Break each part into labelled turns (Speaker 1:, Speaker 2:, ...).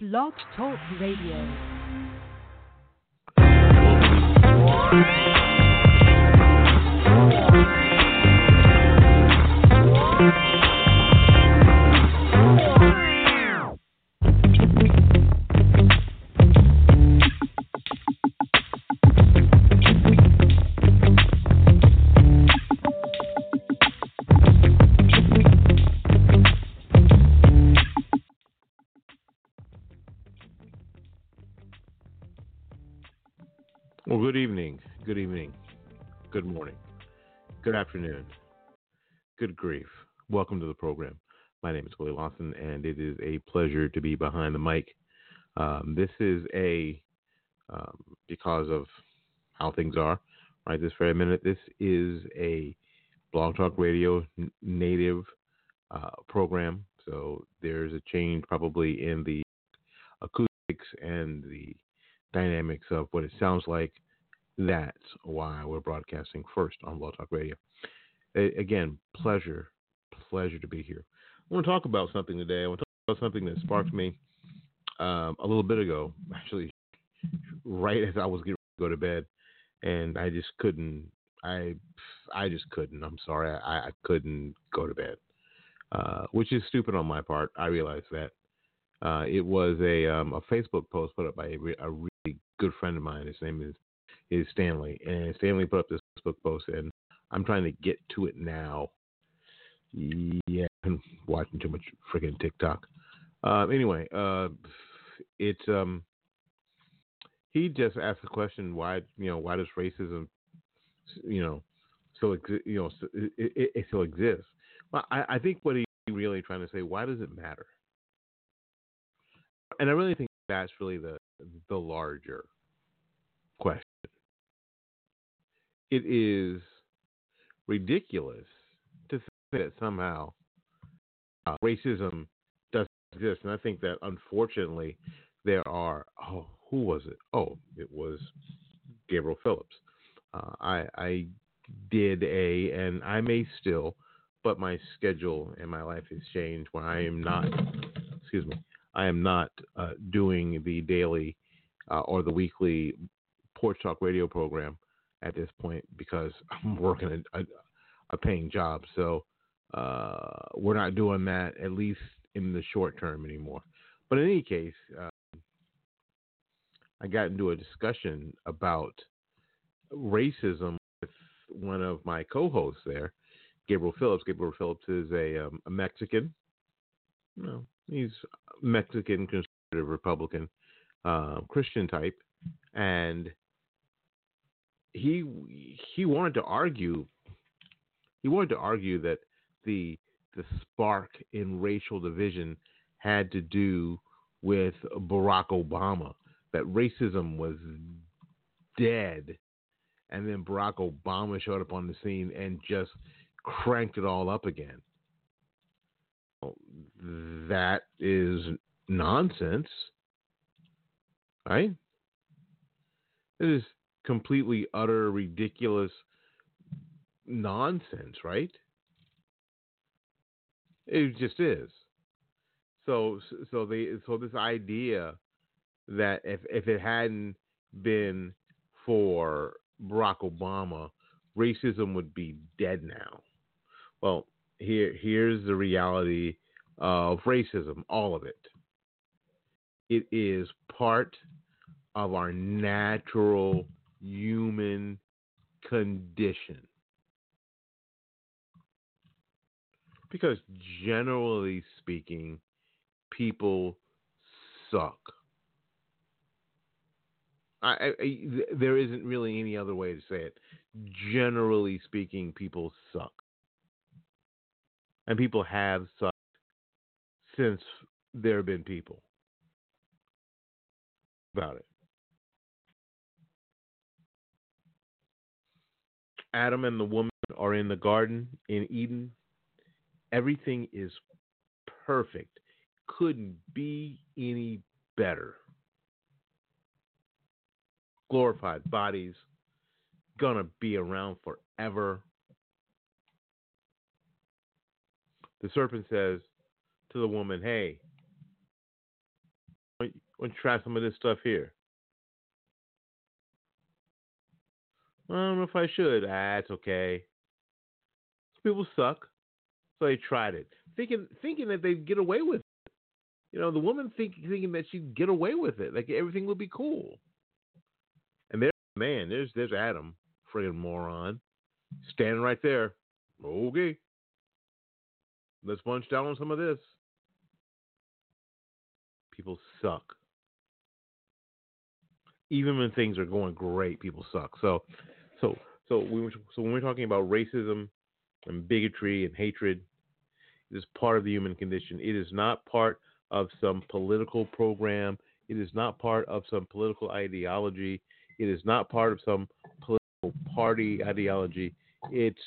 Speaker 1: Blog Talk Radio.
Speaker 2: Well, good evening, good evening, good morning, good afternoon, good grief. Welcome to the program. My name is Willie Lawson, and it is a pleasure to be behind the mic. Um, this is a, um, because of how things are, right this very minute, this is a Blog Talk Radio n- native uh, program. So there's a change probably in the acoustics and the dynamics of what it sounds like. That's why we're broadcasting first on Blog Talk Radio. A- again, pleasure, pleasure to be here. I want to talk about something today. I want to talk about something that sparked me um, a little bit ago, actually, right as I was getting to go to bed, and I just couldn't. I I just couldn't. I'm sorry. I, I couldn't go to bed, uh, which is stupid on my part. I realize that. Uh, it was a um, a Facebook post put up by a, a good friend of mine. His name is is Stanley, and Stanley put up this Facebook post, and I'm trying to get to it now. Yeah, I'm watching too much freaking TikTok. Uh, anyway, uh, it's um, he just asked the question why you know why does racism you know still exi- you know it, it, it still exists. Well, I, I think what he really trying to say why does it matter? And I really think that's really the the larger question. It is ridiculous to think that somehow uh, racism doesn't exist, and I think that unfortunately there are. Oh, who was it? Oh, it was Gabriel Phillips. Uh, I I did a, and I may still, but my schedule and my life has changed when I am not. Excuse me. I am not uh, doing the daily uh, or the weekly Porch Talk radio program at this point because I'm working a, a, a paying job. So uh, we're not doing that at least in the short term anymore. But in any case, uh, I got into a discussion about racism with one of my co-hosts there, Gabriel Phillips. Gabriel Phillips is a, um, a Mexican. No, he's Mexican conservative Republican uh, Christian type, and he he wanted to argue he wanted to argue that the the spark in racial division had to do with Barack Obama that racism was dead and then Barack Obama showed up on the scene and just cranked it all up again that is nonsense right it is completely utter ridiculous nonsense, right? It just is. So so they so this idea that if if it hadn't been for Barack Obama, racism would be dead now. Well, here here's the reality of racism, all of it. It is part of our natural human condition. Because generally speaking, people suck. I, I, there isn't really any other way to say it. Generally speaking, people suck. And people have sucked since there have been people about it. Adam and the woman are in the garden in Eden. Everything is perfect. Couldn't be any better. Glorified bodies, gonna be around forever. The serpent says to the woman, Hey, why don't you try some of this stuff here? I don't know if I should. Ah, okay. Some people suck, so they tried it, thinking thinking that they'd get away with it. You know, the woman think, thinking that she'd get away with it, like everything would be cool. And there's man, there's there's Adam, friggin' moron, standing right there. Okay, let's bunch down on some of this. People suck. Even when things are going great, people suck. So so so we so when we're talking about racism and bigotry and hatred, it is part of the human condition. It is not part of some political program. It is not part of some political ideology. It is not part of some political party ideology. It's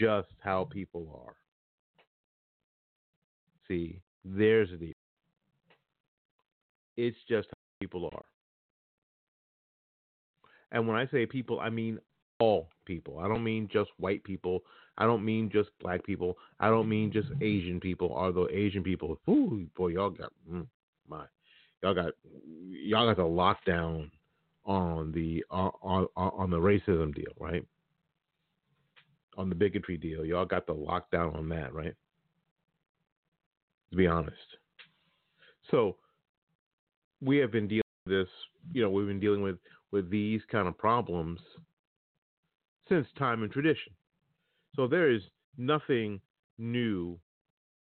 Speaker 2: just how people are. See, there's the. It's just how people are. And when I say people, I mean all people. I don't mean just white people. I don't mean just black people. I don't mean just Asian people. Although Asian people, ooh, boy, y'all got mm, my, y'all got y'all got the lockdown on the on, on on the racism deal, right? On the bigotry deal, y'all got the lockdown on that, right? To be honest, so we have been dealing with this. You know, we've been dealing with with these kind of problems since time and tradition. So there is nothing new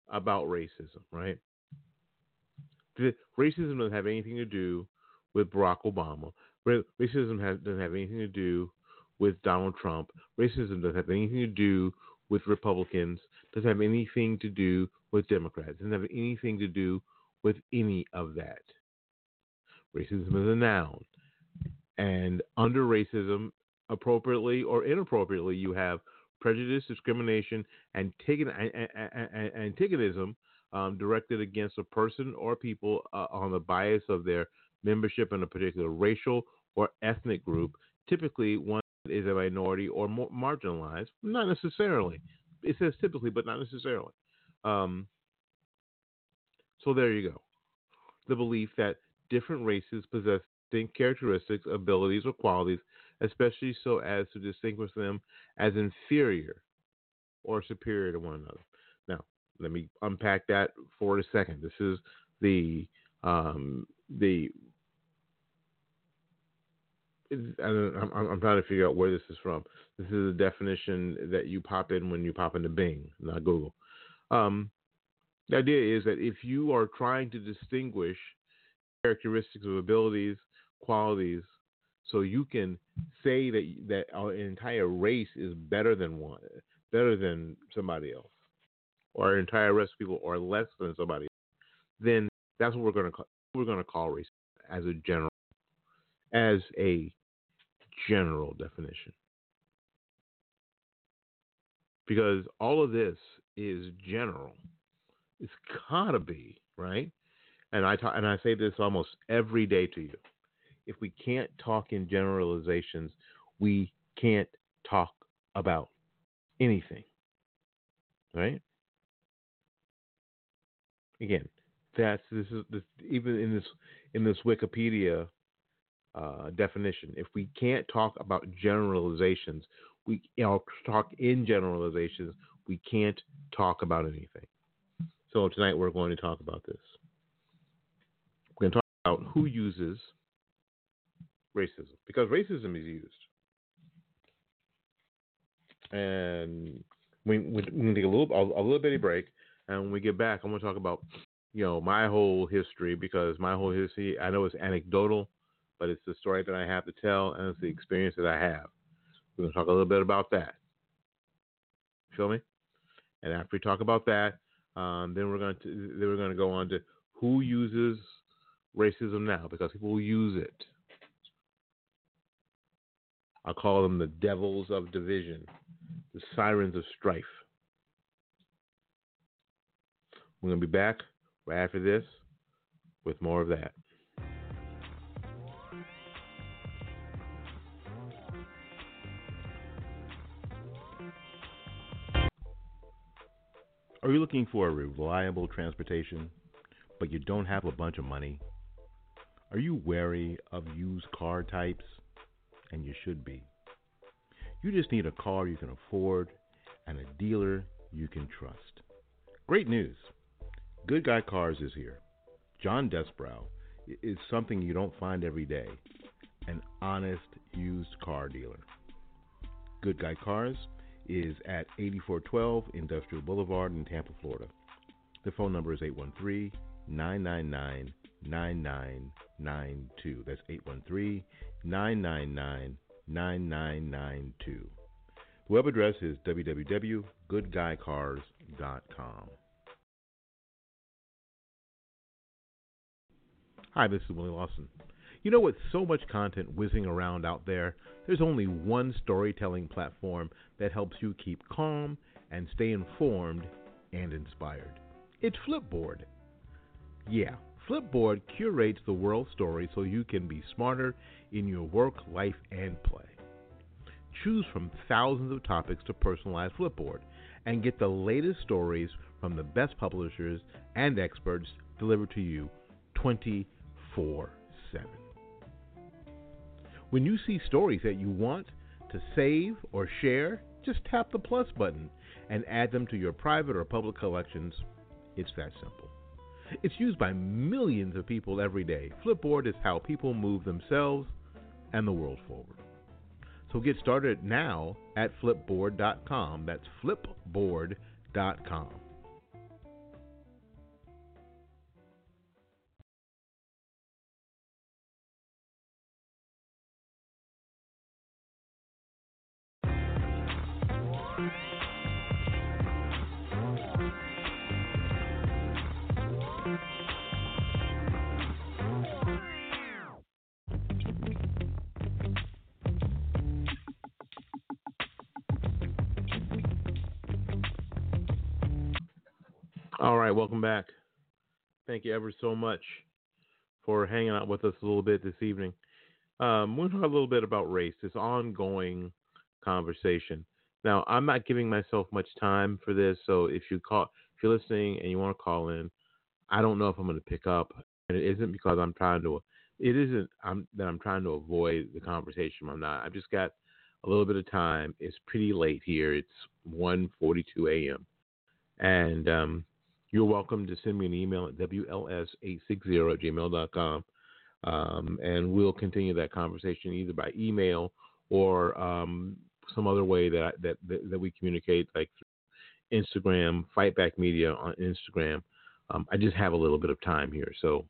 Speaker 2: about racism, right? The, racism doesn't have anything to do with Barack Obama. Racism has, doesn't have anything to do with Donald Trump. Racism doesn't have anything to do with Republicans. Doesn't have anything to do with Democrats. Doesn't have anything to do with any of that. Racism is a noun. And under racism appropriately or inappropriately, you have prejudice, discrimination, and antagonism um, directed against a person or people uh, on the bias of their membership in a particular racial or ethnic group, typically one is a minority or marginalized. Not necessarily. It says typically, but not necessarily. Um, so there you go. The belief that different races possess distinct characteristics, abilities, or qualities especially so as to distinguish them as inferior or superior to one another. Now, let me unpack that for a second. This is the um, the I'm, I'm, trying to figure out where this is from. This is a definition that you pop in when you pop into Bing, not Google. Um, the idea is that if you are trying to distinguish characteristics of abilities, qualities, so you can say that that our entire race is better than one, better than somebody else, or our entire race of people are less than somebody. Else, then that's what we're going to we're going to call race as a general, as a general definition. Because all of this is general. It's gotta be right, and I talk, and I say this almost every day to you if we can't talk in generalizations, we can't talk about anything. Right? Again, that's this is this, even in this in this Wikipedia uh, definition. If we can't talk about generalizations, we you know, talk in generalizations. We can't talk about anything. So tonight we're going to talk about this. We're going to talk about who uses racism because racism is used. And we we, we take a little a, a little bitty break, and when we get back, I'm going to talk about you know my whole history because my whole history I know it's anecdotal, but it's the story that I have to tell and it's the experience that I have. We're going to talk a little bit about that. Feel me? And after we talk about that, um, then we're going to then we're going to go on to who uses racism now because people use it. I call them the devils of division, the sirens of strife. We're going to be back right after this with more of that. Are you looking for a reliable transportation, but you don't have a bunch of money? Are you wary of used car types? And you should be. You just need a car you can afford and a dealer you can trust. Great news! Good Guy Cars is here. John Desbrow is something you don't find every day an honest used car dealer. Good Guy Cars is at 8412 Industrial Boulevard in Tampa, Florida. The phone number is 813 999 9992. That's 813 999 9992. Web address is www.goodguycars.com. Hi, this is Willie Lawson. You know, with so much content whizzing around out there, there's only one storytelling platform that helps you keep calm and stay informed and inspired. It's Flipboard. Yeah, Flipboard curates the world story so you can be smarter in your work, life, and play. Choose from thousands of topics to personalize Flipboard and get the latest stories from the best publishers and experts delivered to you 24 7. When you see stories that you want to save or share, just tap the plus button and add them to your private or public collections. It's that simple. It's used by millions of people every day. Flipboard is how people move themselves and the world forward. So get started now at flipboard.com. That's flipboard.com. right, welcome back. Thank you ever so much for hanging out with us a little bit this evening. Um, we'll talk a little bit about race, this ongoing conversation. Now, I'm not giving myself much time for this, so if you call, if you're listening and you want to call in, I don't know if I'm going to pick up, and it isn't because I'm trying to. It isn't I'm, that I'm trying to avoid the conversation. I'm not. I've just got a little bit of time. It's pretty late here. It's 1:42 a.m. and um, you're welcome to send me an email at wls860 at gmail.com. Um, and we'll continue that conversation either by email or um, some other way that, that, that that we communicate, like through Instagram, Fightback Media on Instagram. Um, I just have a little bit of time here, so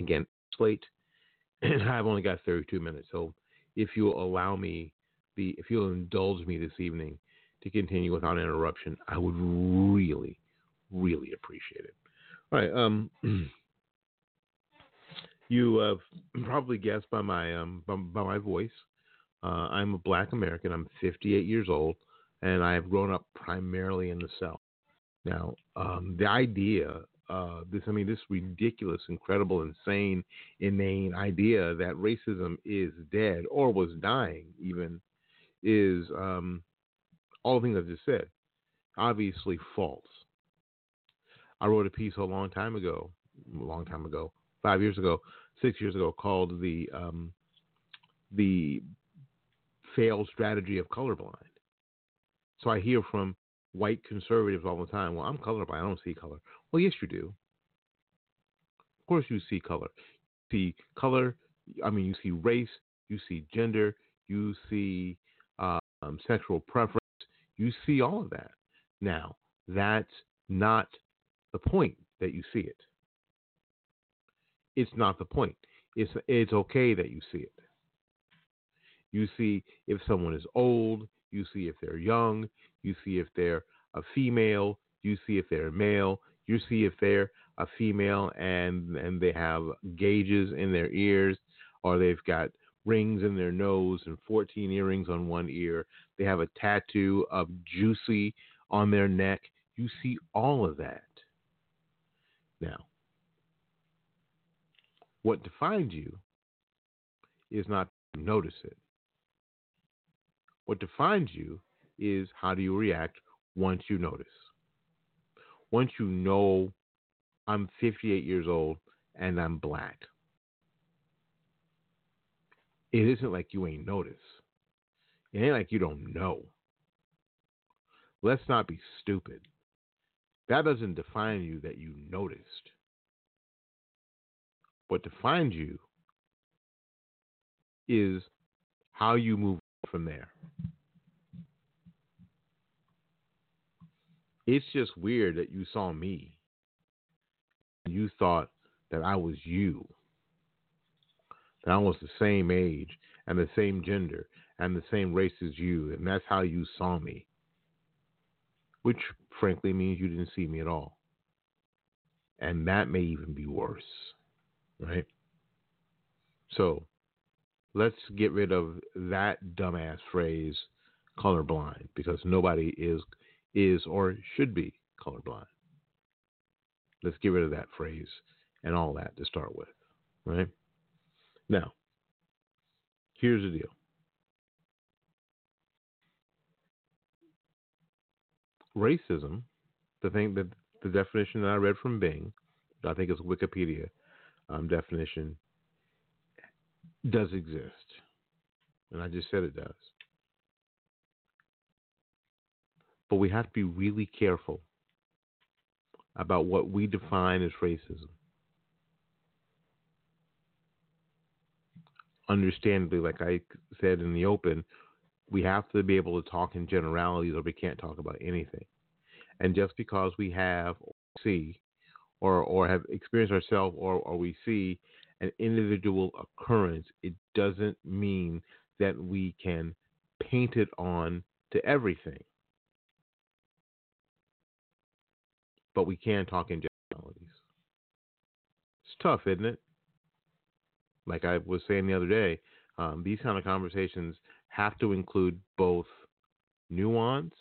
Speaker 2: again, it's late, and I've only got 32 minutes. So if you'll allow me the, if you'll indulge me this evening to continue without interruption, I would really, really appreciate it. All right. Um, you have probably guessed by my um, by, by my voice. Uh, I'm a Black American. I'm 58 years old, and I have grown up primarily in the South. Now, um, the idea, uh, this I mean, this ridiculous, incredible, insane, inane idea that racism is dead or was dying, even, is um, all the things I just said. Obviously false. I wrote a piece a long time ago, a long time ago, five years ago, six years ago, called the um, the failed strategy of colorblind. So I hear from white conservatives all the time. Well, I'm colorblind. I don't see color. Well, yes, you do. Of course, you see color. You see color. I mean, you see race. You see gender. You see um, sexual preference. You see all of that. Now, that's not the point that you see it. It's not the point. It's it's okay that you see it. You see if someone is old, you see if they're young, you see if they're a female, you see if they're a male, you see if they're a female and and they have gauges in their ears or they've got rings in their nose and 14 earrings on one ear. They have a tattoo of juicy on their neck. You see all of that. Now, what defines you is not notice it. What defines you is how do you react once you notice. Once you know I'm 58 years old and I'm black. It isn't like you ain't noticed. It ain't like you don't know. Let's not be stupid. That doesn't define you that you noticed. What defines you is how you move from there. It's just weird that you saw me. You thought that I was you. That I was the same age and the same gender and the same race as you, and that's how you saw me. Which, frankly, means you didn't see me at all. And that may even be worse, right? So, let's get rid of that dumbass phrase, colorblind, because nobody is is or should be colorblind. Let's get rid of that phrase and all that to start with, right? Now, here's the deal. Racism, the thing that the definition that I read from Bing, I think it's Wikipedia um, definition, does exist. And I just said it does. But we have to be really careful about what we define as racism. Understandably, like I said in the open, we have to be able to talk in generalities or we can't talk about anything. And just because we have or see or, or have experienced ourselves or, or we see an individual occurrence, it doesn't mean that we can paint it on to everything. But we can talk in generalities. It's tough, isn't it? Like I was saying the other day, um, these kind of conversations have to include both nuance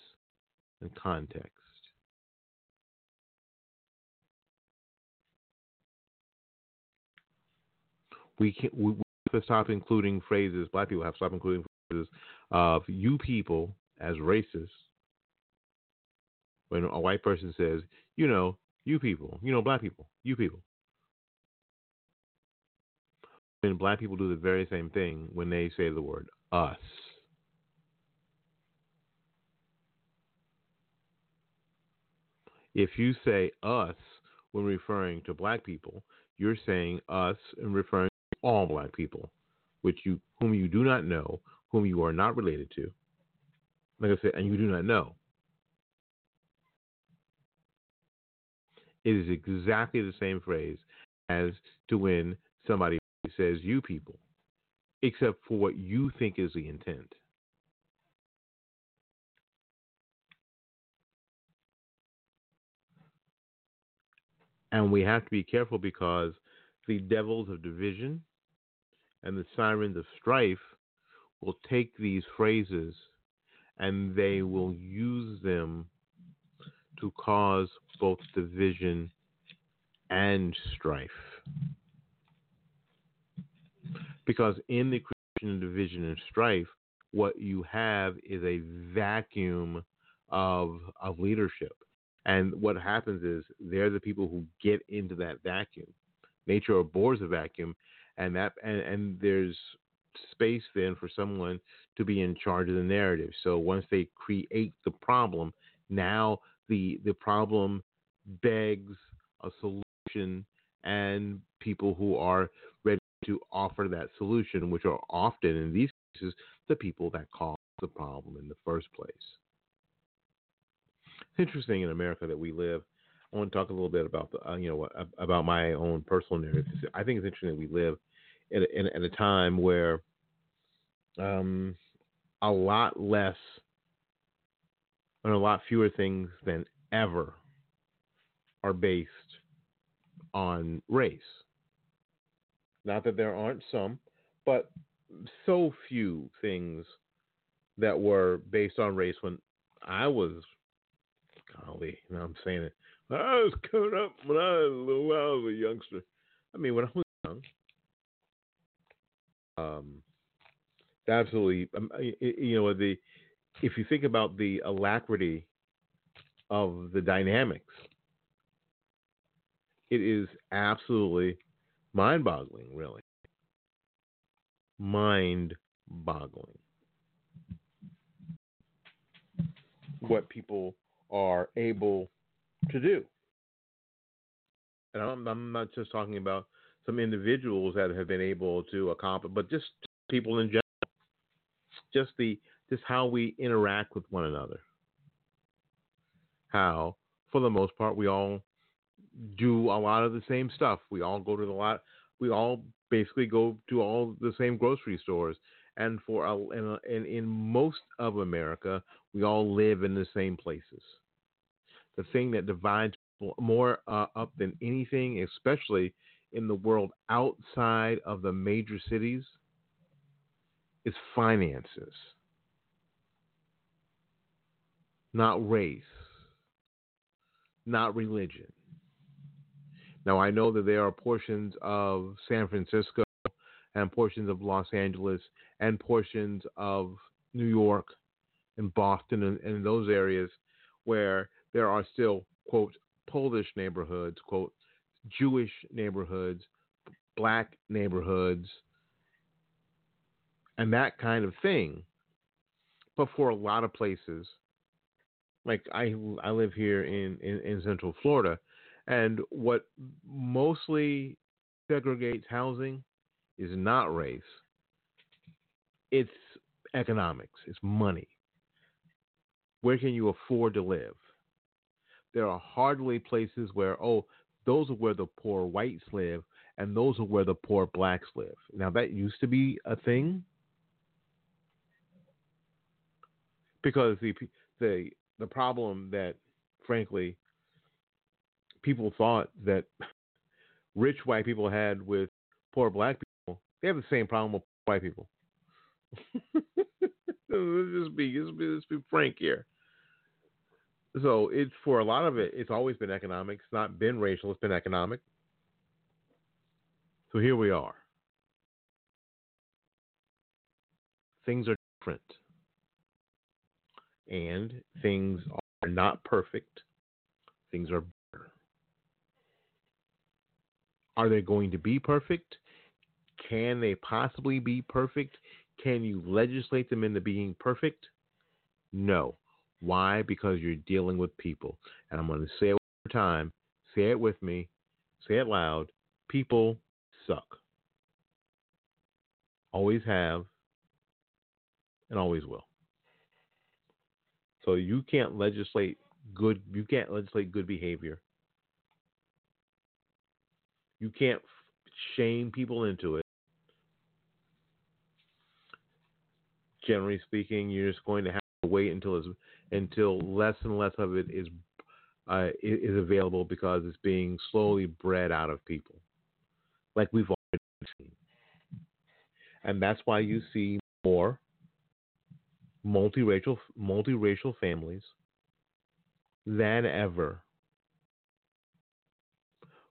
Speaker 2: and context. we can we, we have to stop including phrases. Black people have to stop including phrases of "you people" as racist. When a white person says, "You know, you people," you know, black people, you people. And black people do the very same thing when they say the word us. If you say us when referring to black people, you're saying us and referring to all black people, which you whom you do not know, whom you are not related to. Like I said, and you do not know. It is exactly the same phrase as to when somebody says you people, except for what you think is the intent. And we have to be careful because the devils of division and the sirens of strife will take these phrases and they will use them to cause both division and strife. Because in the creation of division and strife, what you have is a vacuum of of leadership. And what happens is they're the people who get into that vacuum. Nature abhors a vacuum, and that and, and there's space then for someone to be in charge of the narrative. So once they create the problem, now the the problem begs a solution and people who are to offer that solution, which are often in these cases the people that cause the problem in the first place. It's interesting in America that we live I want to talk a little bit about the, uh, you know, about my own personal narrative. I think it's interesting that we live in a, in a time where um, a lot less and a lot fewer things than ever are based on race. Not that there aren't some, but so few things that were based on race when I was, golly, know I'm saying it. When I was coming up when I was a little I was a youngster. I mean, when I was young, um, absolutely, um, you know, the if you think about the alacrity of the dynamics, it is absolutely mind-boggling, really, mind-boggling. what people are able to do. And I'm, I'm not just talking about some individuals that have been able to accomplish, but just people in general. Just the just how we interact with one another. How, for the most part, we all do a lot of the same stuff. We all go to the lot. We all basically go to all the same grocery stores and for in, in, in most of America, we all live in the same places. The thing that divides more uh, up than anything, especially in the world outside of the major cities, is finances, not race, not religion. Now, I know that there are portions of San Francisco and portions of Los Angeles and portions of New York and Boston and, and those areas where there are still, quote, Polish neighborhoods, quote, Jewish neighborhoods, black neighborhoods, and that kind of thing. But for a lot of places, like I, I live here in, in, in Central Florida, and what mostly segregates housing is not race. It's economics. It's money. Where can you afford to live? There are hardly places where, oh, those are where the poor whites live and those are where the poor blacks live. Now, that used to be a thing because the, the, the problem that, frankly, people thought that rich white people had with poor black people, they have the same problem with white people. let's just be let's be, let's be frank here. So it's for a lot of it, it's always been economic. It's not been racial. It's been economic. So here we are. Things are different, and things are not perfect. Things are. Are they going to be perfect? Can they possibly be perfect? Can you legislate them into being perfect? No. Why? Because you're dealing with people. And I'm going to say it one time. Say it with me. Say it loud. People suck. Always have and always will. So you can't legislate good you can't legislate good behavior. You can't shame people into it. generally speaking, you're just going to have to wait until until less and less of it is uh, is available because it's being slowly bred out of people, like we've already seen, and that's why you see more multiracial multiracial families than ever.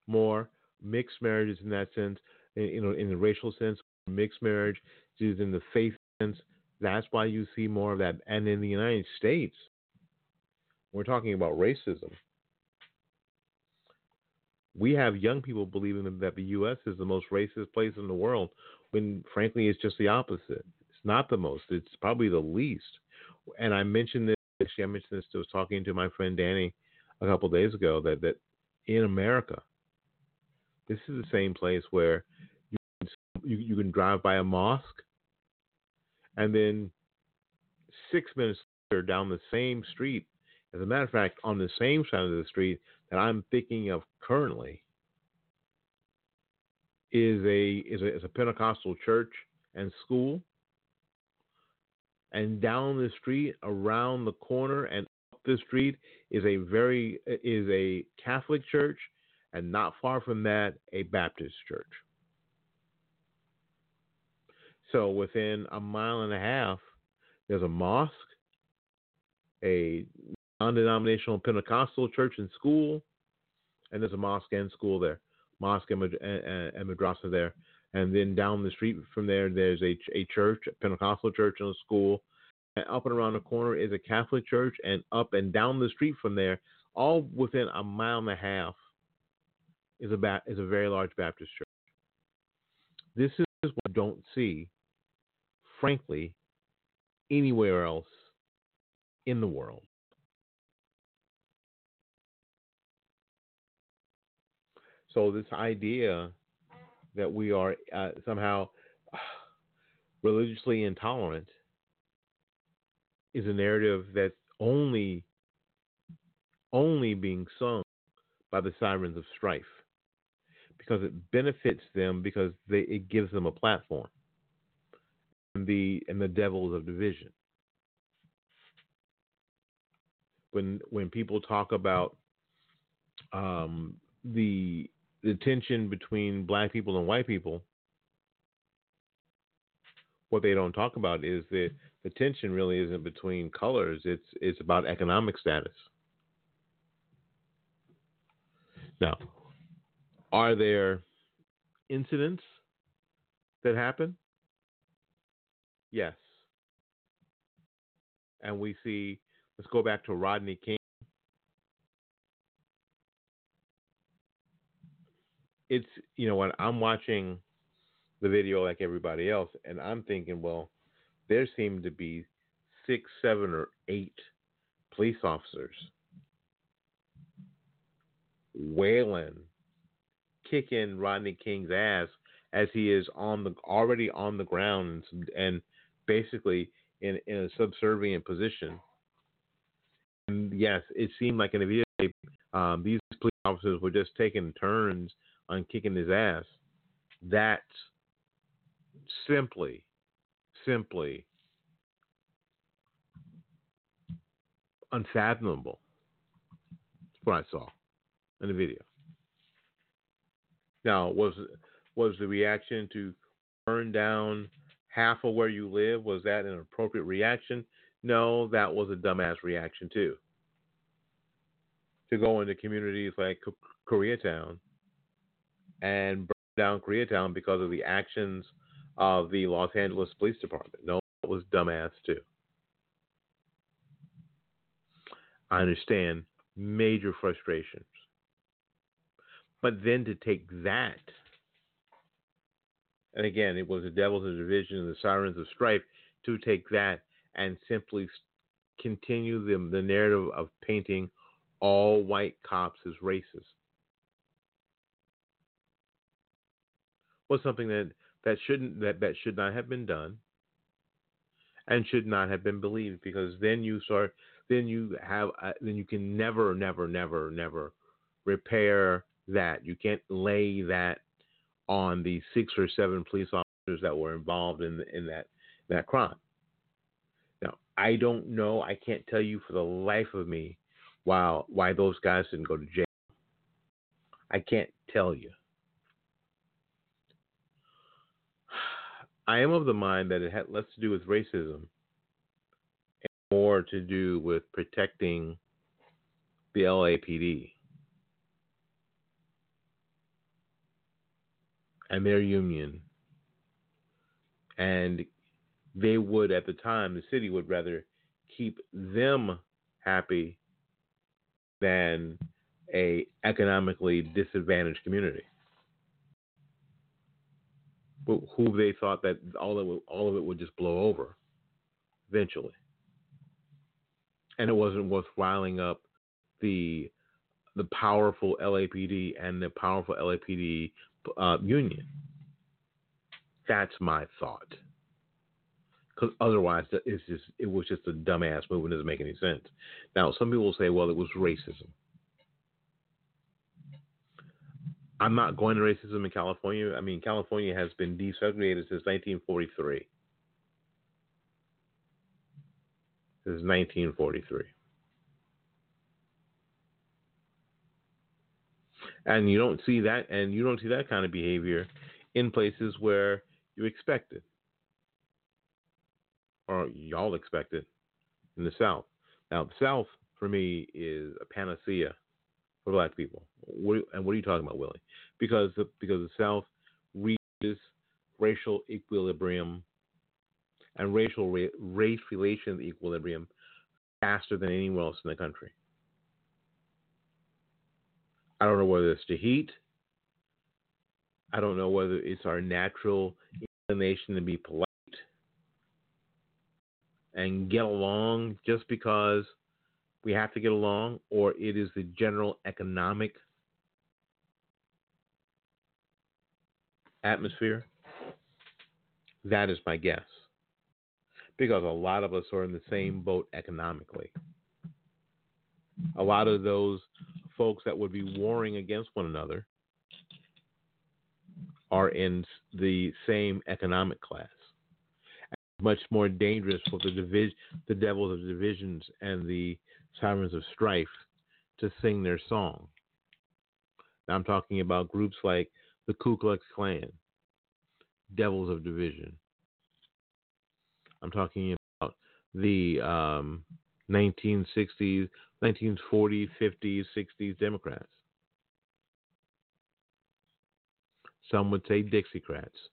Speaker 2: More mixed marriages in that sense, you know, in the racial sense, mixed marriage is in the faith sense, that's why you see more of that. And in the United States, we're talking about racism. We have young people believing that the U.S. is the most racist place in the world, when frankly it's just the opposite. It's not the most. It's probably the least. And I mentioned this. Actually, I mentioned this. I was talking to my friend Danny a couple days ago that that in America, this is the same place where you, you, you can drive by a mosque and then six minutes later down the same street, as a matter of fact, on the same side of the street that I'm thinking of currently, is a is a, is a Pentecostal church and school. And down the street, around the corner, and up the street is a very is a Catholic church and not far from that, a Baptist church. So within a mile and a half, there's a mosque, a non denominational Pentecostal church and school, and there's a mosque and school there, mosque and, and, and madrasa there. And then down the street from there, there's a, a church, a Pentecostal church, and a school. And up and around the corner is a Catholic church, and up and down the street from there, all within a mile and a half, is a is a very large Baptist church. This is what I don't see, frankly, anywhere else in the world. So this idea that we are uh, somehow religiously intolerant is a narrative that's only only being sung by the sirens of strife because it benefits them because they, it gives them a platform and the and the devils of division when when people talk about um, the the tension between black people and white people, what they don't talk about is that the tension really isn't between colors. It's it's about economic status. Now, are there incidents that happen? Yes. And we see, let's go back to Rodney King. It's, you know, when I'm watching the video like everybody else, and I'm thinking, well, there seem to be six, seven, or eight police officers wailing kicking Rodney King's ass as he is on the already on the ground and, and basically in, in a subservient position. And yes, it seemed like in the video um, these police officers were just taking turns on kicking his ass. That's simply, simply unfathomable. That's what I saw in the video. Now, was was the reaction to burn down half of where you live? Was that an appropriate reaction? No, that was a dumbass reaction too. To go into communities like Koreatown and burn down Koreatown because of the actions of the Los Angeles Police Department. No, that was dumbass too. I understand major frustrations. But then to take that, and again, it was the devils of division and the sirens of strife, to take that and simply continue the, the narrative of painting all white cops as racist. Was something that, that shouldn't that, that should not have been done and should not have been believed because then you start then you have then you can never never never never repair that. You can't lay that on the six or seven police officers that were involved in in that that crime. Now, I don't know. I can't tell you for the life of me why why those guys didn't go to jail. I can't tell you. I am of the mind that it had less to do with racism and more to do with protecting the LAPD. And their union. And they would, at the time, the city would rather keep them happy than a economically disadvantaged community. Who they thought that all of it, all of it would just blow over eventually, and it wasn't worth riling up the the powerful LAPD and the powerful LAPD uh, union. That's my thought. Because otherwise, it's just it was just a dumbass move and doesn't make any sense. Now, some people will say, well, it was racism. I'm not going to racism in California. I mean, California has been desegregated since 1943. This is 1943. And you don't see that, and you don't see that kind of behavior in places where you expect it, or y'all expect it in the South. Now, the South for me is a panacea for black people. What, and what are you talking about, Willie? Because the, because the South reaches racial equilibrium and racial race relations equilibrium faster than anywhere else in the country. I don't know whether it's the heat. I don't know whether it's our natural inclination to be polite and get along just because we have to get along, or it is the general economic atmosphere. That is my guess. Because a lot of us are in the same boat economically. A lot of those folks that would be warring against one another are in the same economic class. much more dangerous for the division, the devils of divisions and the sirens of strife to sing their song. Now I'm talking about groups like the Ku Klux Klan, Devils of Division. I'm talking about the um, 1960s, 1940s, 50s, 60s Democrats. Some would say Dixiecrats.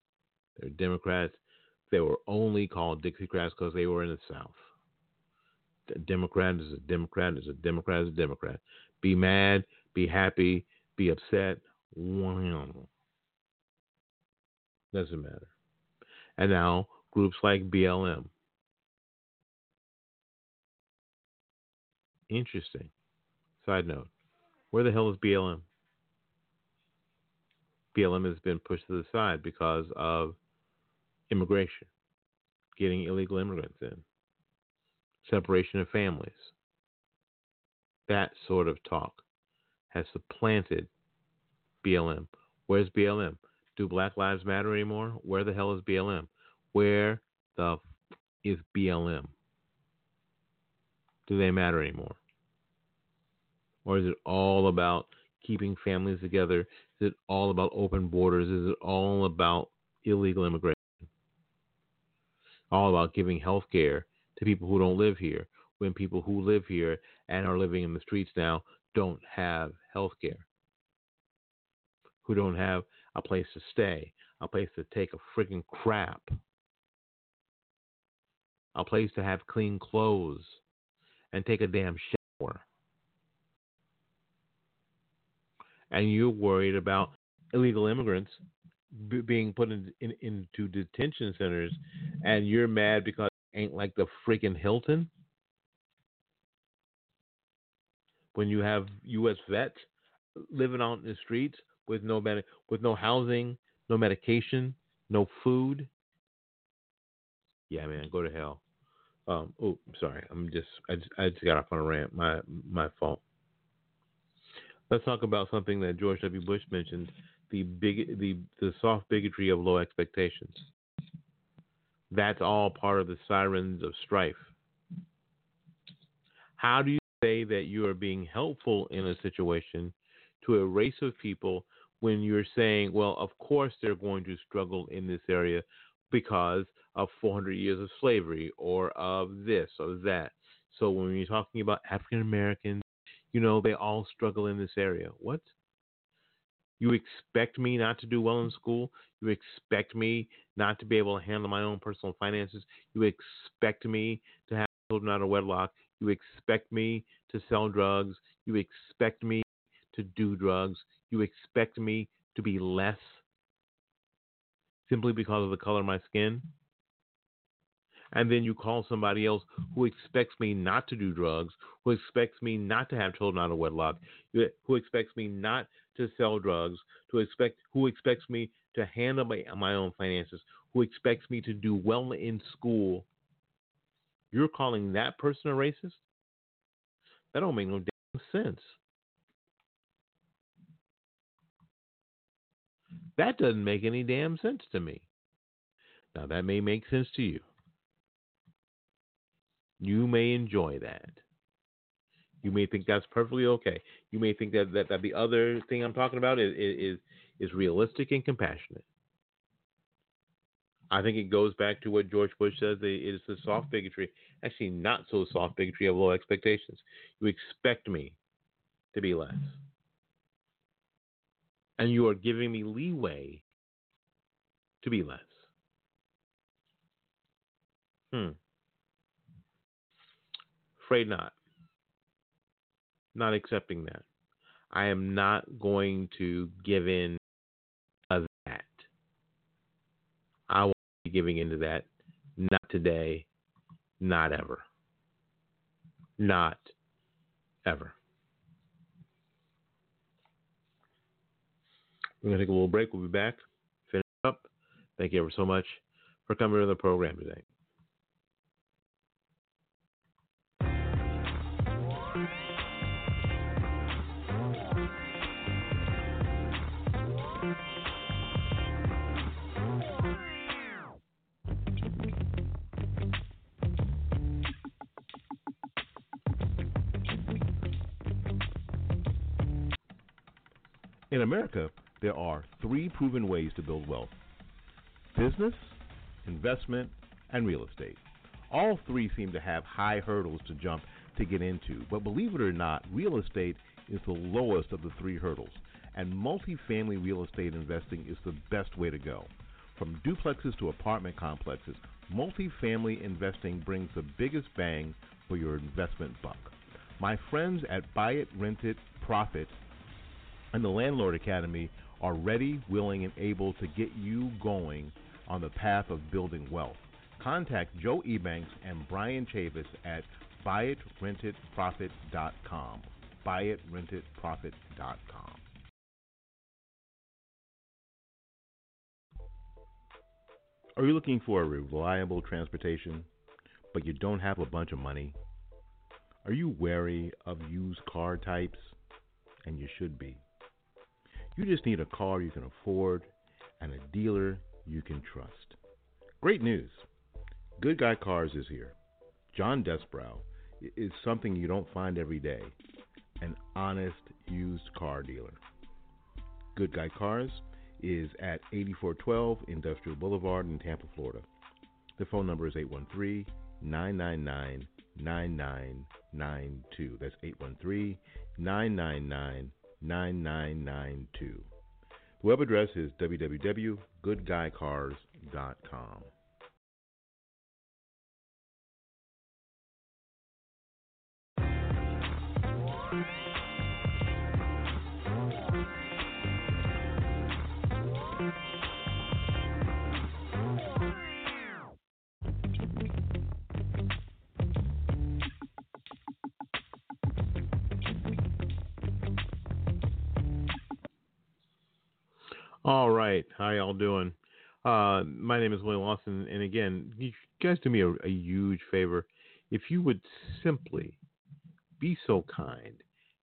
Speaker 2: They're Democrats. They were only called Dixiecrats because they were in the South. A Democrat is a Democrat is a Democrat is a Democrat. Be mad, be happy, be upset. Doesn't matter. And now groups like BLM. Interesting. Side note. Where the hell is BLM? BLM has been pushed to the side because of immigration, getting illegal immigrants in, separation of families. That sort of talk has supplanted BLM. Where's BLM? Do Black Lives Matter anymore? Where the hell is BLM? Where the f- is BLM? Do they matter anymore? Or is it all about keeping families together? Is it all about open borders? Is it all about illegal immigration? All about giving health care to people who don't live here when people who live here and are living in the streets now don't have health care, who don't have a place to stay, a place to take a freaking crap, a place to have clean clothes and take a damn shower. And you're worried about illegal immigrants b- being put in, in, into detention centers, and you're mad because it ain't like the freaking Hilton. When you have U.S. vets living out in the streets with no med- with no housing, no medication, no food. Yeah, man, go to hell. Um, oh, sorry, I'm just I, just I just got off on a rant. My my fault. Let's talk about something that George W. Bush mentioned: the big the the soft bigotry of low expectations. That's all part of the sirens of strife. How do you say that you are being helpful in a situation to a race of people when you're saying, well, of course they're going to struggle in this area because of 400 years of slavery or of this or that. So when you're talking about African Americans, you know, they all struggle in this area. What? You expect me not to do well in school? You expect me not to be able to handle my own personal finances? You expect me to have children out of wedlock? You expect me to sell drugs? You expect me to do drugs? You expect me to be less simply because of the color of my skin? And then you call somebody else who expects me not to do drugs, who expects me not to have children out of wedlock, eh, who expects me not to sell drugs, who expect who expects me to handle my, my own finances, who expects me to do well in school. You're calling that person a racist? That don't make no damn sense. That doesn't make any damn sense to me. Now, that may make sense to you. You may enjoy that. You may think that's perfectly okay. You may think that that, that the other thing I'm talking about is, is is realistic and compassionate. I think it goes back to what George Bush says. It is the soft bigotry. Actually, not so soft bigotry of low expectations. You expect me to be less. And you are giving me leeway to be less. Hmm. Afraid not. Not accepting that. I am not going to give in to that. I won't be giving into that. Not today. Not ever. Not ever. We're going to take a little break. We'll be back. Finish up. Thank you ever so much for coming to the program today.
Speaker 1: In America, there are three proven ways to build wealth business, investment, and real estate. All three seem to have high hurdles to jump to get into, but believe it or not, real estate is the lowest of the three hurdles, and multifamily real estate investing is the best way to go. From duplexes to apartment complexes, multifamily investing brings the biggest bang for your investment buck. My friends at Buy It, Rent It, Profit, and the Landlord Academy are ready, willing, and able to get you going on the path of building wealth. Contact Joe Ebanks and Bryan Chavis at buyitrentitprofit.com. Buyitrentitprofit.com. Are you looking for a reliable transportation, but you don't have a bunch of money? Are you wary of used car types? And you should be. You just need a car you can afford and a dealer you can trust. Great news! Good Guy Cars is here. John Desbrow is something you don't find every day an honest used car dealer. Good Guy Cars is at 8412 Industrial Boulevard in Tampa, Florida. The phone number is 813 999 9992. That's 813 999 9992. The web address is www.goodguycars.com.
Speaker 2: All right, how y'all doing? Uh, my name is Willie Lawson, and again, you guys do me a, a huge favor. If you would simply be so kind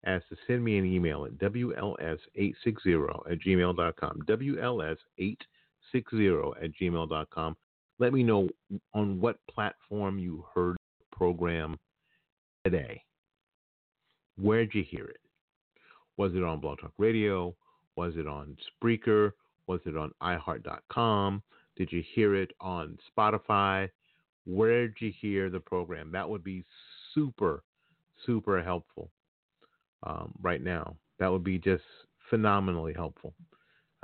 Speaker 2: as to send me an email at WLS860 at gmail.com. WLS860 at gmail.com. Let me know on what platform you heard the program today. Where'd you hear it? Was it on Blog Talk Radio? Was it on Spreaker? Was it on iHeart.com? Did you hear it on Spotify? Where did you hear the program? That would be super, super helpful um, right now. That would be just phenomenally helpful.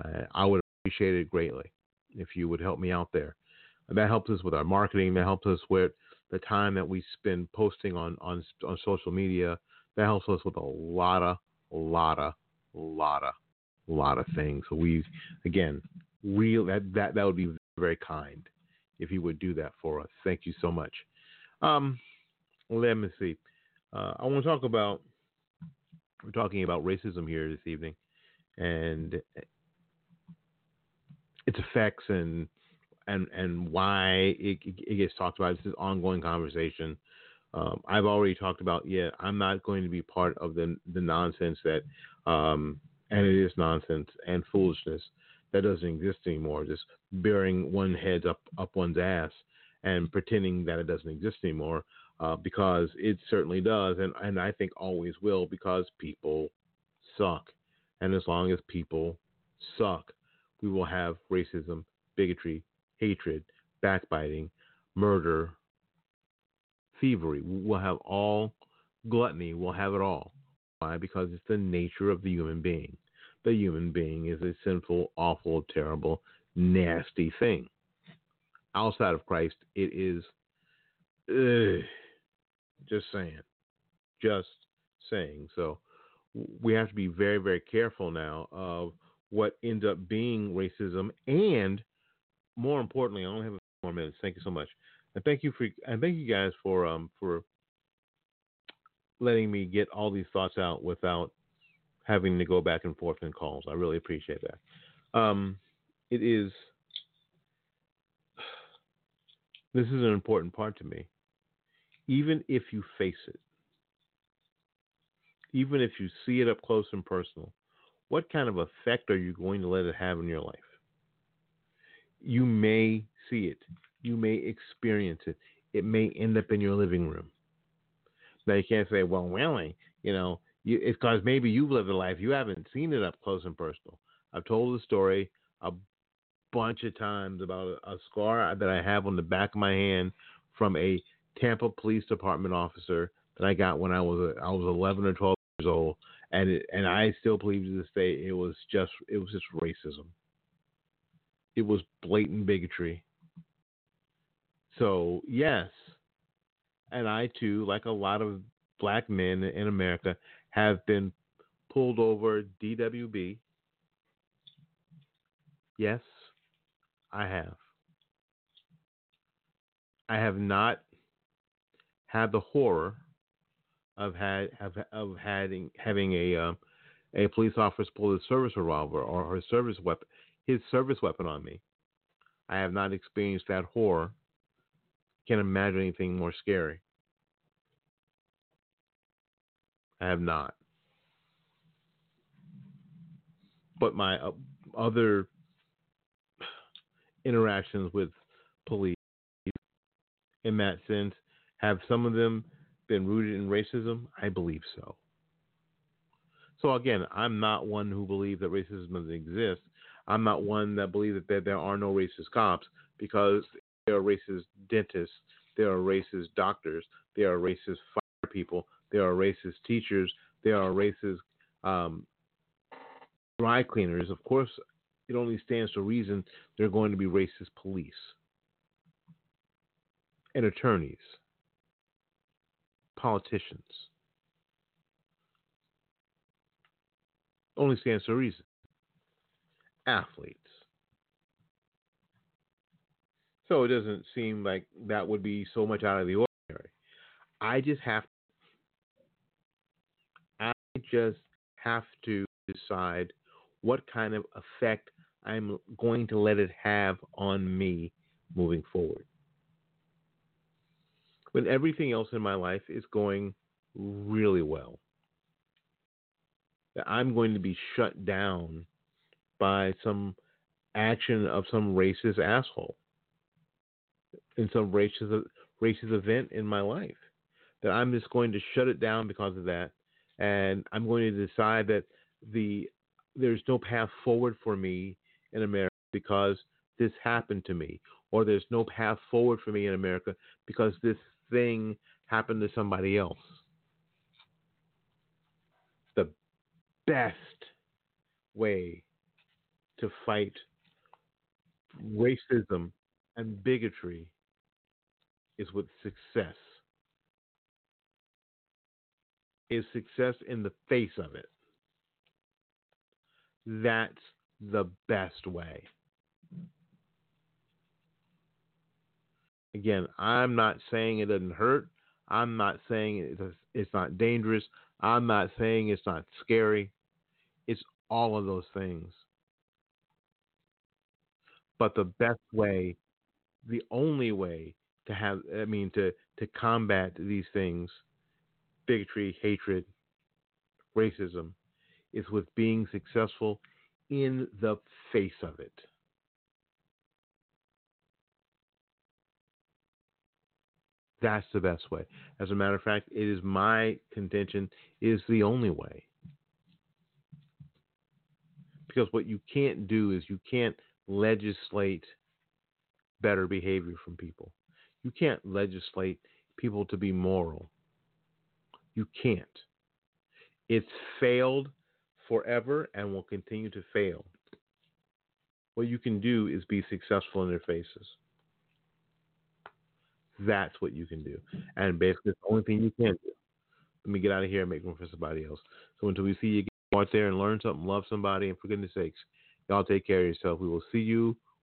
Speaker 2: Uh, I would appreciate it greatly if you would help me out there. that helps us with our marketing. That helps us with the time that we spend posting on on on social media. That helps us with a lot of, a lot of, a lot of a lot of things. So we, again, real that that that would be very kind if you would do that for us. Thank you so much. Um, let me see. Uh, I want to talk about. We're talking about racism here this evening, and its effects and and and why it, it gets talked about. This is ongoing conversation. Um, I've already talked about. Yeah, I'm not going to be part of the the nonsense that um, and it is nonsense and foolishness that doesn't exist anymore. Just burying one head up up one's ass and pretending that it doesn't exist anymore. uh, because it certainly does, and and I think always will because people suck, and as long as people suck, we will have racism, bigotry, hatred, backbiting, murder, thievery. We'll have all gluttony. We'll have it all. Why? Because it's the nature of the human being. The human being is a sinful, awful, terrible, nasty thing. Outside of Christ, it is. Ugh, just saying. Just saying. So we have to be very, very careful now of what ends up being racism and more importantly, I only have a few more minutes. Thank you so much. And thank you for and thank you guys for um for letting me get all these thoughts out without having to go back and forth in calls. I really appreciate that. Um, it is this is an important part to me. Even if you face it, even if you see it up close and personal, what kind of effect are you going to let it have in your life? You may see it, you may experience it, it may end up in your living room. Now you can't say, well, really, you know, you, it's because maybe you've lived a life you haven't seen it up close and personal. I've told the story a bunch of times about a, a scar that I have on the back of my hand from a Tampa Police Department officer that I got when I was a, I was 11 or 12 years old, and it, and I still believe to this day it was just it was just racism. It was blatant bigotry. So yes, and I too, like a lot of black men in America, have been pulled over DWB. Yes, I have. I have not had the horror of had have, of having having a um, a police officer pull his service revolver or his service weapon his service weapon on me. I have not experienced that horror. Can't imagine anything more scary. I have not. But my uh, other interactions with police in that sense, have some of them been rooted in racism? I believe so. So again, I'm not one who believes that racism doesn't exist. I'm not one that believes that there, there are no racist cops because there are racist dentists, there are racist doctors, there are racist fire people, there are racist teachers, there are racist um, dry cleaners. Of course, it only stands to reason there are going to be racist police and attorneys, politicians. Only stands to reason. Athletes. So it doesn't seem like that would be so much out of the ordinary. I just have I just have to decide what kind of effect I'm going to let it have on me moving forward. When everything else in my life is going really well, that I'm going to be shut down by some action of some racist asshole in some racist racist event in my life. That I'm just going to shut it down because of that, and I'm going to decide that the there's no path forward for me in America because this happened to me, or there's no path forward for me in America because this thing happened to somebody else. The best way to fight racism and bigotry is with success. Is success in the face of it. That's the best way. Again, I'm not saying it doesn't hurt. I'm not saying it's not dangerous. I'm not saying it's not scary. It's all of those things. But the best way, the only way to have, I mean, to, to combat these things, bigotry, hatred, racism, is with being successful in the face of it. That's the best way. As a matter of fact, it is my contention is the only way. Because what you can't do is you can't legislate better behavior from people. You can't legislate people to be moral. You can't. It's failed forever and will continue to fail. What you can do is be successful in their faces. That's what you can do. And basically, the only thing you can do. Let me get out of here and make room for somebody else. So until we see you go out there and learn something, love somebody, and for goodness sakes, y'all take care of yourself. We will see you